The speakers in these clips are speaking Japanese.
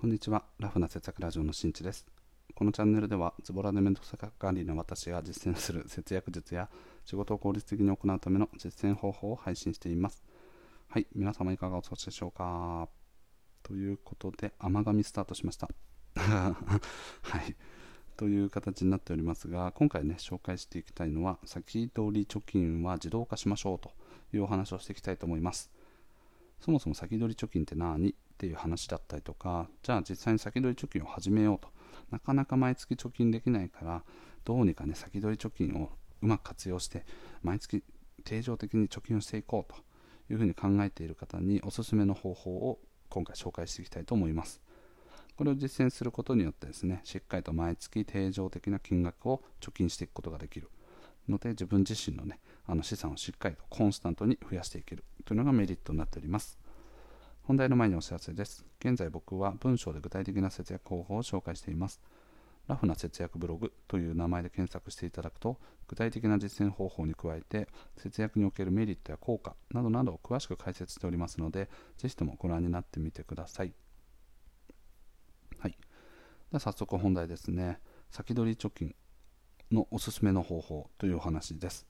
こんにちは。ラフな節約ラジオのしんちです。このチャンネルでは、ズボラで面倒くさがりの私が実践する節約術や仕事を効率的に行うための実践方法を配信しています。はい、皆様いかがお過ごしでしょうか？ということで、甘噛みスタートしました。はい。という形になっておりますが、今回ね、紹介していきたいのは、先取り貯金は自動化しましょうというお話をしていきたいと思います。そもそも先取り貯金って何？っていう話だったりとかじゃあ実際に先取り貯金を始めようと。なかなか毎月貯金できないからどうにかね先取り貯金をうまく活用して毎月定常的に貯金をしていこうと。いうふうに考えている方におすすめの方法を今回紹介していきたいと思います。これを実践することによってですねしっかりと毎月定常的な金額を貯金していくことができる。ので自分自身のねあの資産をしっかりとコンスタントに増やしていける。というのがメリットになっております。本題の前にお知らせです。現在僕は文章で具体的な節約方法を紹介しています。ラフな節約ブログという名前で検索していただくと、具体的な実践方法に加えて、節約におけるメリットや効果などなどを詳しく解説しておりますので、ぜひともご覧になってみてください。はい。では早速本題ですね。先取り貯金のおすすめの方法というお話です。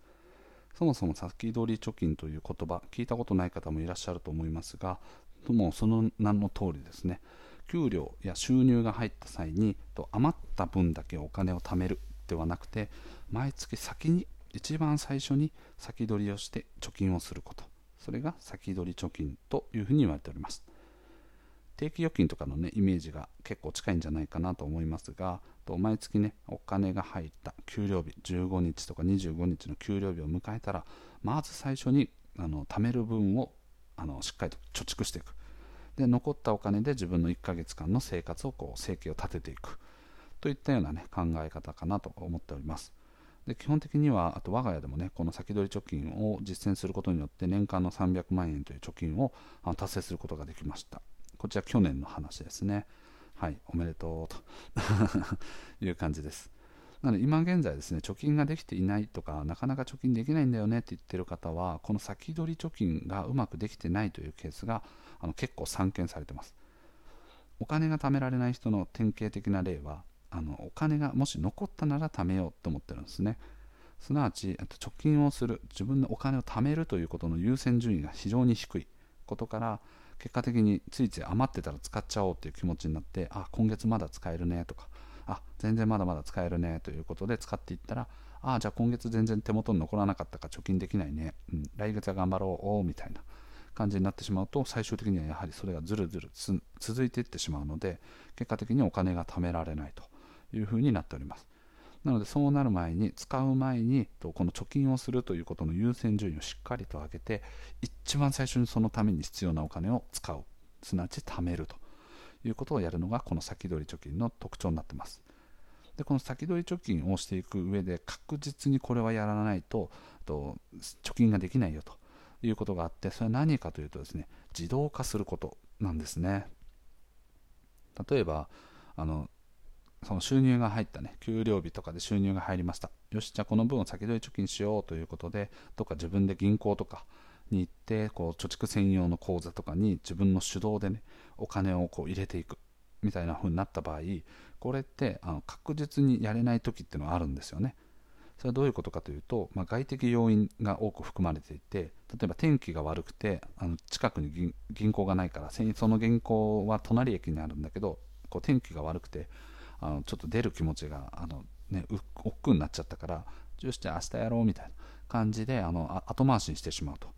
そもそも先取り貯金という言葉、聞いたことない方もいらっしゃると思いますが、もうその名の通りですね。給料や収入が入った際にと余った分だけお金を貯めるではなくて毎月先に一番最初に先取りをして貯金をすること。それが先取り貯金というふうに言われております。定期預金とかのねイメージが結構近いんじゃないかなと思いますがと毎月ねお金が入った給料日15日とか25日の給料日を迎えたらまず最初にあの貯める分をあのしっかりと貯蓄していく。で残ったお金で自分の1ヶ月間の生活をこう生計を立てていく。といったような、ね、考え方かなと思っております。で基本的にはあと我が家でもねこの先取り貯金を実践することによって年間の300万円という貯金を達成することができました。こちら去年の話ですね。はいおめでとうと。いう感じです。なので今現在ですね貯金ができていないとかなかなか貯金できないんだよねって言ってる方はこの先取り貯金がうまくできてないというケースがあの結構散見されてます。お金が貯められない人の典型的な例はあのお金がもし残ったなら貯めようと思ってるんですね。すなわち貯金をする自分のお金を貯めるということの優先順位が非常に低い。ことから結果的についつい余ってたら使っちゃおうという気持ちになってあ今月まだ使えるねとかあ全然まだまだ使えるねということで使っていったらああじゃあ今月全然手元に残らなかったか貯金できないね、うん、来月は頑張ろうみたいな感じになってしまうと最終的にはやはりそれがずるずる続いていってしまうので結果的にお金が貯められないというふうになっております。なのでそうなる前に使う前にこの貯金をするということの優先順位をしっかりと上げて一番最初にそのために必要なお金を使う。すなわち貯めると。いうことをやるのがこの先取り貯金の特徴になってます。でこの先取り貯金をしていく上で確実にこれはやらないとと貯金ができないよということがあってそれは何かというとですね自動化することなんですね例えばあのその収入が入ったね給料日とかで収入が入りましたよしじゃあこの分を先取り貯金しようということでどっか自分で銀行とかに行ってこう貯蓄専用の口座とかに自分の手動でねお金をこう入れていくみたいな風になった場合これってあの確実にやれない時っていうのはあるんですよね。それはどういうことかというと、まあ、外的要因が多く含まれていて例えば天気が悪くてあの近くに銀行がないからその銀行は隣駅にあるんだけどこう天気が悪くてあのちょっと出る気持ちがあの、ね、億劫になっちゃったからよしじゃあ明日やろうみたいな感じであの後回しにしてしまうと。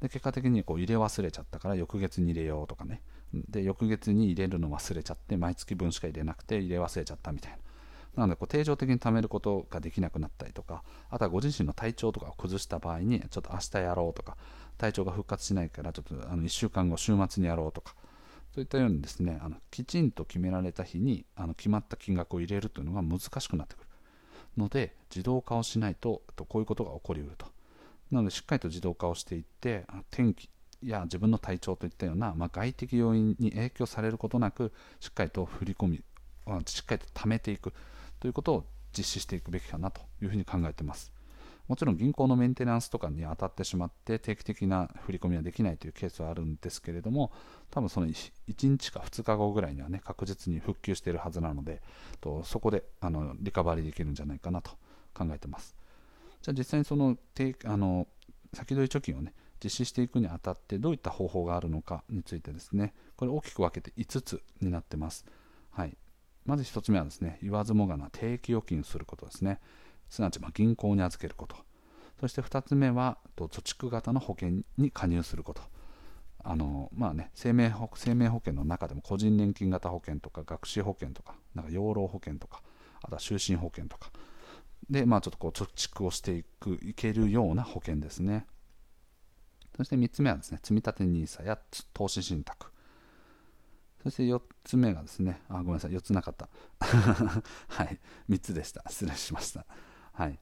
で結果的にこう入れ忘れちゃったから翌月に入れようとかね。で翌月に入れるの忘れちゃって毎月分しか入れなくて入れ忘れちゃったみたいな。なのでこう定常的に貯めることができなくなったりとかあとはご自身の体調とかを崩した場合にちょっと明日やろうとか体調が復活しないからちょっとあの1週間後週末にやろうとか。そういったようにですねあのきちんと決められた日にあの決まった金額を入れるというのが難しくなってくる。ので自動化をしないととこういうことが起こりうると。なのでしっかりと自動化をしていって天気や自分の体調といったような、まあ、外的要因に影響されることなくしっかりと振り込みしっかりと貯めていくということを実施していくべきかなというふうに考えています。もちろん銀行のメンテナンスとかに当たってしまって定期的な振り込みはできないというケースはあるんですけれども多分その 1, 日か2日後ぐらいにはね確実に復旧しているはずなのでとそこであのリカバリーできるんじゃないかなと考えてます。じゃあ実際にそのあの先取り貯金をね実施していくにあたってどういった方法があるのかについてですね。これ大きく分けて5つになってます、はい、まず1つ目はですね言わずもがな定期預金することですね。すなわちま銀行に預けること。そして2つ目は貯蓄型の保険に加入すること。あのまあね、生命保生命保険の中でも個人年金型保険とか学資保険とかなんか養老保険とかあとは就寝保険とか。で、まあ、ちょっとこう貯蓄をしていくいけるような保険ですね。そして3つ目はですね積立 NISA や投資信託。そして4つ目がですねあごめんなさい4つなかった。はい。3つでした。失礼しました。はい。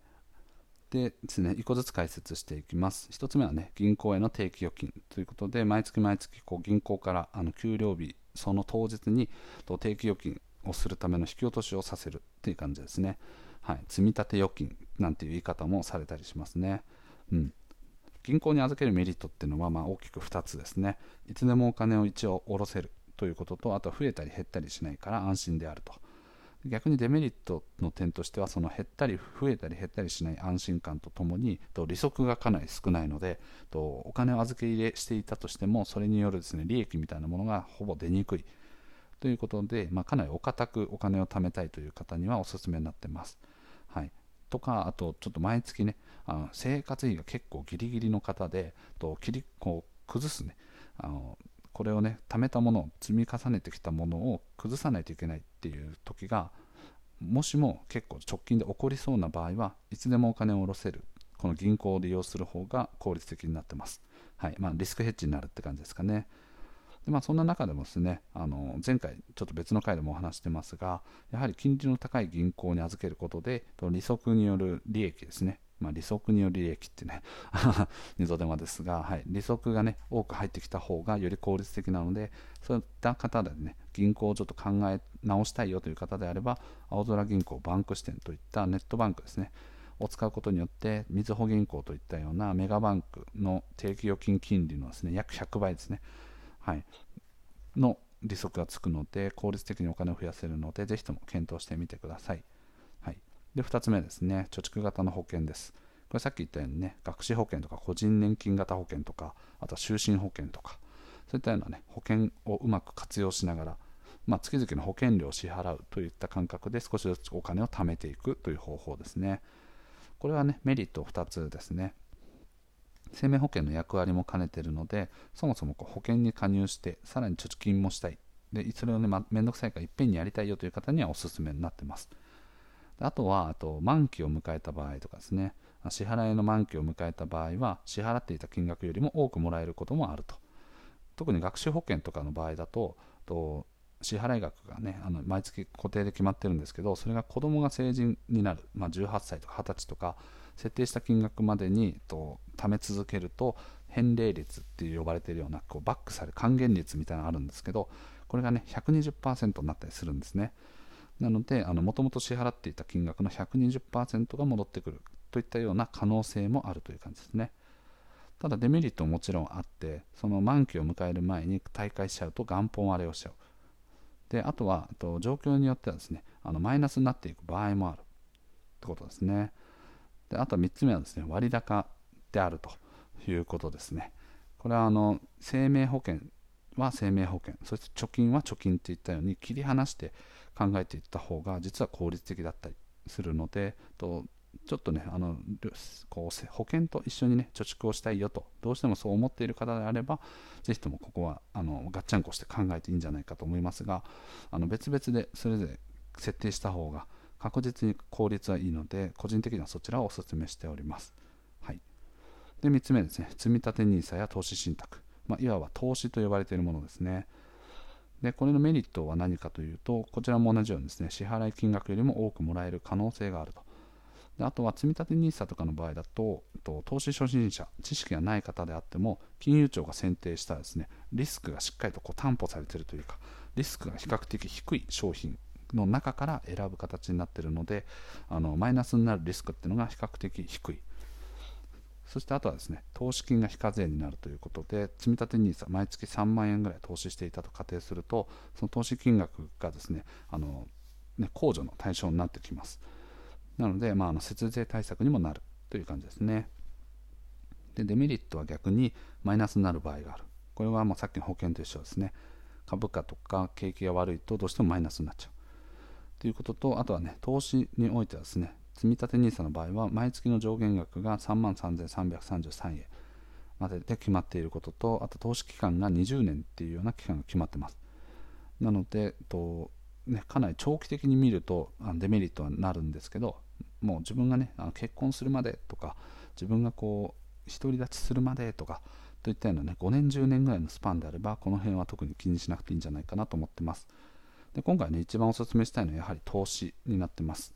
でですね、1個ずつ解説していきます。1つ目はね、銀行への定期預金。ということで、毎月毎月こう銀行からあの給料日、その当日に定期預金をするための引き落としをさせるっていう感じですね。はい、積立預金なんていう言い方もされたりしますね。うん、銀行に預けるメリットっていうのはま大きく2つですね。いつでもお金を一応下ろせるということと、あと増えたり減ったりしないから安心であると。逆にデメリットの点としてはその減ったり増えたり減ったりしない安心感とともにと利息がかなり少ないのでとお金を預け入れしていたとしてもそれによるですね利益みたいなものがほぼ出にくいということで、まあ、かなりお堅くお金を貯めたいという方にはおすすめになってます。はい、とかあとちょっと毎月ねあの生活費が結構ギリギリの方でと切りこう崩すね。あのこれをね貯めたものを積み重ねてきたものを崩さないといけないっていう時がもしも結構直近で起こりそうな場合はいつでもお金を下ろせるこの銀行を利用する方が効率的になってます、はい。まあ、リスクヘッジになるって感じですかね。で、まあ、そんな中でもですねあの前回ちょっと別の回でもお話してますがやはり金利の高い銀行に預けることで利息による利益ですね。まあ、利息による利益ってね 二度手間ですが、はい、利息がね多く入ってきた方がより効率的なのでそういった方でね銀行をちょっと考え直したいよという方であれば青空銀行バンク支店といったネットバンクですね。を使うことによってみずほ銀行といったようなメガバンクの定期預金金利のですね約100倍ですね、はい、の利息がつくので効率的にお金を増やせるのでぜひとも検討してみてください。はいで、2つ目ですね、貯蓄型の保険です。これさっき言ったようにね、学資保険とか個人年金型保険とか、あとは就寝保険とか、そういったようなね、保険をうまく活用しながら、まあ、月々の保険料を支払うといった感覚で少しずつお金を貯めていくという方法ですね。これはね、メリット2つですね。生命保険の役割も兼ねているので、そもそもこう保険に加入して、さらに貯金もしたい。で、それをね、ま、めんどくさいからいっぺんにやりたいよという方にはおすすめになっています。あとはあと満期を迎えた場合とかですね支払いの満期を迎えた場合は支払っていた金額よりも多くもらえることもあると特に学習保険とかの場合だとと支払額がねあの毎月固定で決まってるんですけどそれが子供が成人になる、まあ、18歳とか20歳とか設定した金額までにと貯め続けると返礼率って呼ばれているようなこうバックされ還元率みたいなのがあるんですけどこれがね120%になったりするんですね。なので、もともと支払っていた金額の120%が戻ってくるといったような可能性もあるという感じですね。ただデメリットももちろんあって、その満期を迎える前に退会しちゃうと元本割れをしちゃう。で、あとは、と状況によってはですね、あのマイナスになっていく場合もあるってことですね。で、あと3つ目はですね、割高であるということですね。これはあの生命保険は生命保険、そして貯金は貯金といったように切り離して考えていった方が実は効率的だったりするのでとちょっとねあのこう保険と一緒にね貯蓄をしたいよとどうしてもそう思っている方であればぜひともここはあのガッチャンコして考えていいんじゃないかと思いますがあの別々でそれぞれ設定した方が確実に効率はいいので個人的にはそちらをお勧めしております。はい、で3つ目ですね積立 NISA や投資信託、まあ、いわば投資と呼ばれているものですね。でこれのメリットは何かというと、こちらも同じようにですね、支払い金額よりも多くもらえる可能性があると。であとは積立 NISA とかの場合だと、と投資初心者、知識がない方であっても、金融庁が選定したですね、リスクがしっかりとこう担保されているというか、リスクが比較的低い商品の中から選ぶ形になっているので、あのマイナスになるリスクっていうのが比較的低い。そしてあとはですね、投資金が非課税になるということで、積立 NISA、毎月3万円ぐらい投資していたと仮定すると、その投資金額がですね、あのね控除の対象になってきます。なので、まあ、あの節税対策にもなるという感じですね。で、デメリットは逆にマイナスになる場合がある。これはまあさっきの保険と一緒ですね。株価とか景気が悪いとどうしてもマイナスになっちゃう。ということと、あとはね、投資においてはですね、積立 NISA の場合は毎月の上限額が3万3333円までで決まっていることとあと投資期間が20年っていうような期間が決まってます。なのでと、ね、かなり長期的に見るとデメリットはなるんですけどもう自分がねあの結婚するまでとか自分がこう独り立ちするまでとかといったようなね5年10年ぐらいのスパンであればこの辺は特に気にしなくていいんじゃないかなと思ってます。で今回ね一番お勧めしたいのはやはり投資になってます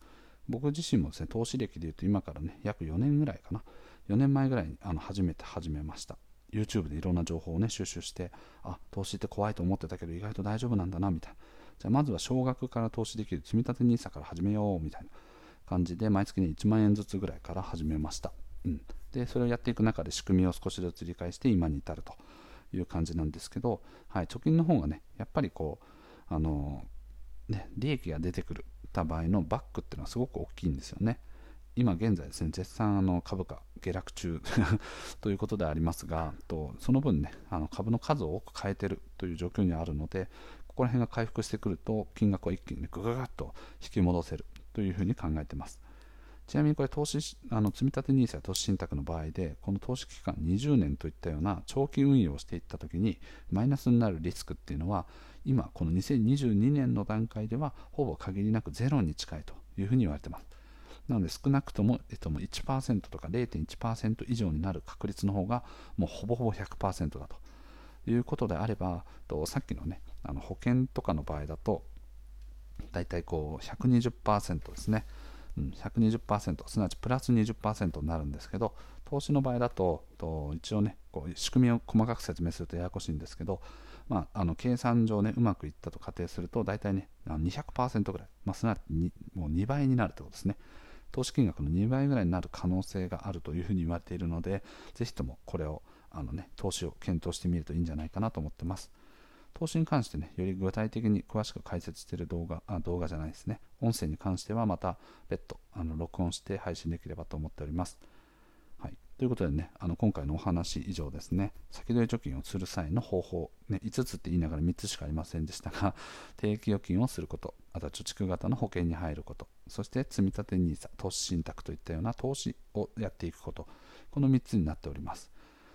僕自身もですね、投資歴でいうと今からね、約4年ぐらいかな。4年前ぐらいにあの初めて始めました。YouTube でいろんな情報をね、収集して、あ、投資って怖いと思ってたけど意外と大丈夫なんだな、みたいな。じゃあまずは少額から投資できる積立 NISA から始めよう、みたいな感じで、毎月に1万円ずつぐらいから始めました。うん。で、それをやっていく中で仕組みを少しずつ理解して今に至るという感じなんですけど、はい、貯金の方がね、やっぱりこう、あのね、利益が出てくるた場合のバックっていうのはすごく大きいんですよね。今現在ですね、絶賛あの株価下落中 ということでありますが、とその分ね、あの株の数を多く変えてるという状況にあるので、ここら辺が回復してくると、金額を一気に、ね、ぐぐぐっと引き戻せるというふうに考えてます。ちなみにこれ投資、あの積立 NISA や投資信託の場合で、この投資期間20年といったような長期運用をしていったときに、マイナスになるリスクっていうのは、今この2022年の段階ではほぼ限りなくゼロに近いというふうに言われてます。なので少なくとも、えっと、も1%とか0.1%以上になる確率の方がもうほぼほぼ100%だということであればとさっきのねあの保険とかの場合だと大体こう120%ですね、うん、120%すなわちプラス20%になるんですけど投資の場合だとと一応ねこう仕組みを細かく説明するとややこしいんですけどまあ、あの計算上ね、うまくいったと仮定すると、大体ね、200%ぐらい、まあ、すなわちもう2倍になるということですね。投資金額の2倍ぐらいになる可能性があるというふうに言われているので、ぜひともこれを、あのね、投資を検討してみるといいんじゃないかなと思ってます。投資に関してね、より具体的に詳しく解説している動画、あ動画じゃないですね、音声に関してはまた別途あの録音して配信できればと思っております。ということでね、あの今回のお話以上ですね、先取り貯金をする際の方法、ね、5つって言いながら3つしかありませんでしたが、定期預金をすること、あとは貯蓄型の保険に入ること、そして積立 NISA、投資信託といったような投資をやっていくこと、この3つになっております。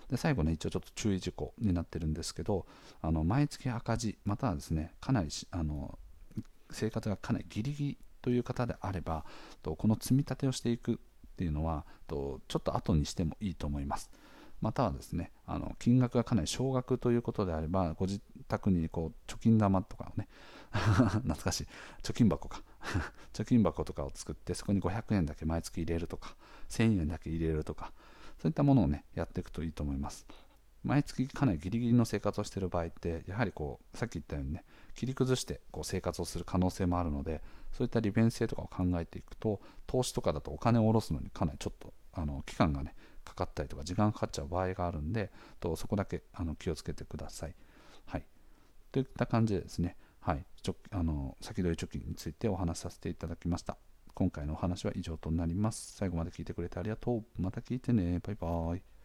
で最後ね、一応ちょっと注意事項になってるんですけど、あの毎月赤字、またはですね、かなりあの生活がかなりギリギリという方であれば、この積み立てをしていくっていうのはとちょっと後にしてもいいと思います。またはですね、あの金額がかなり少額ということであれば、ご自宅にこう貯金玉とかをね、懐かしい、貯金箱か、貯金箱とかを作って、そこに500円だけ毎月入れるとか、1000円だけ入れるとか、そういったものをね、やっていくといいと思います。毎月かなりギリギリの生活をしている場合って、やはりこう、さっき言ったようにね、切り崩してこう生活をする可能性もあるので、そういった利便性とかを考えていくと投資とかだとお金を下ろすのにかなりちょっとあの期間がねかかったりとか時間かかっちゃう場合があるんでとそこだけあの気をつけてください。はい、といった感じでですね、はい、ちょあの先取り貯金についてお話しさせていただきました。今回のお話は以上となります。最後まで聞いてくれてありがとう。また聞いてね。バイバーイ。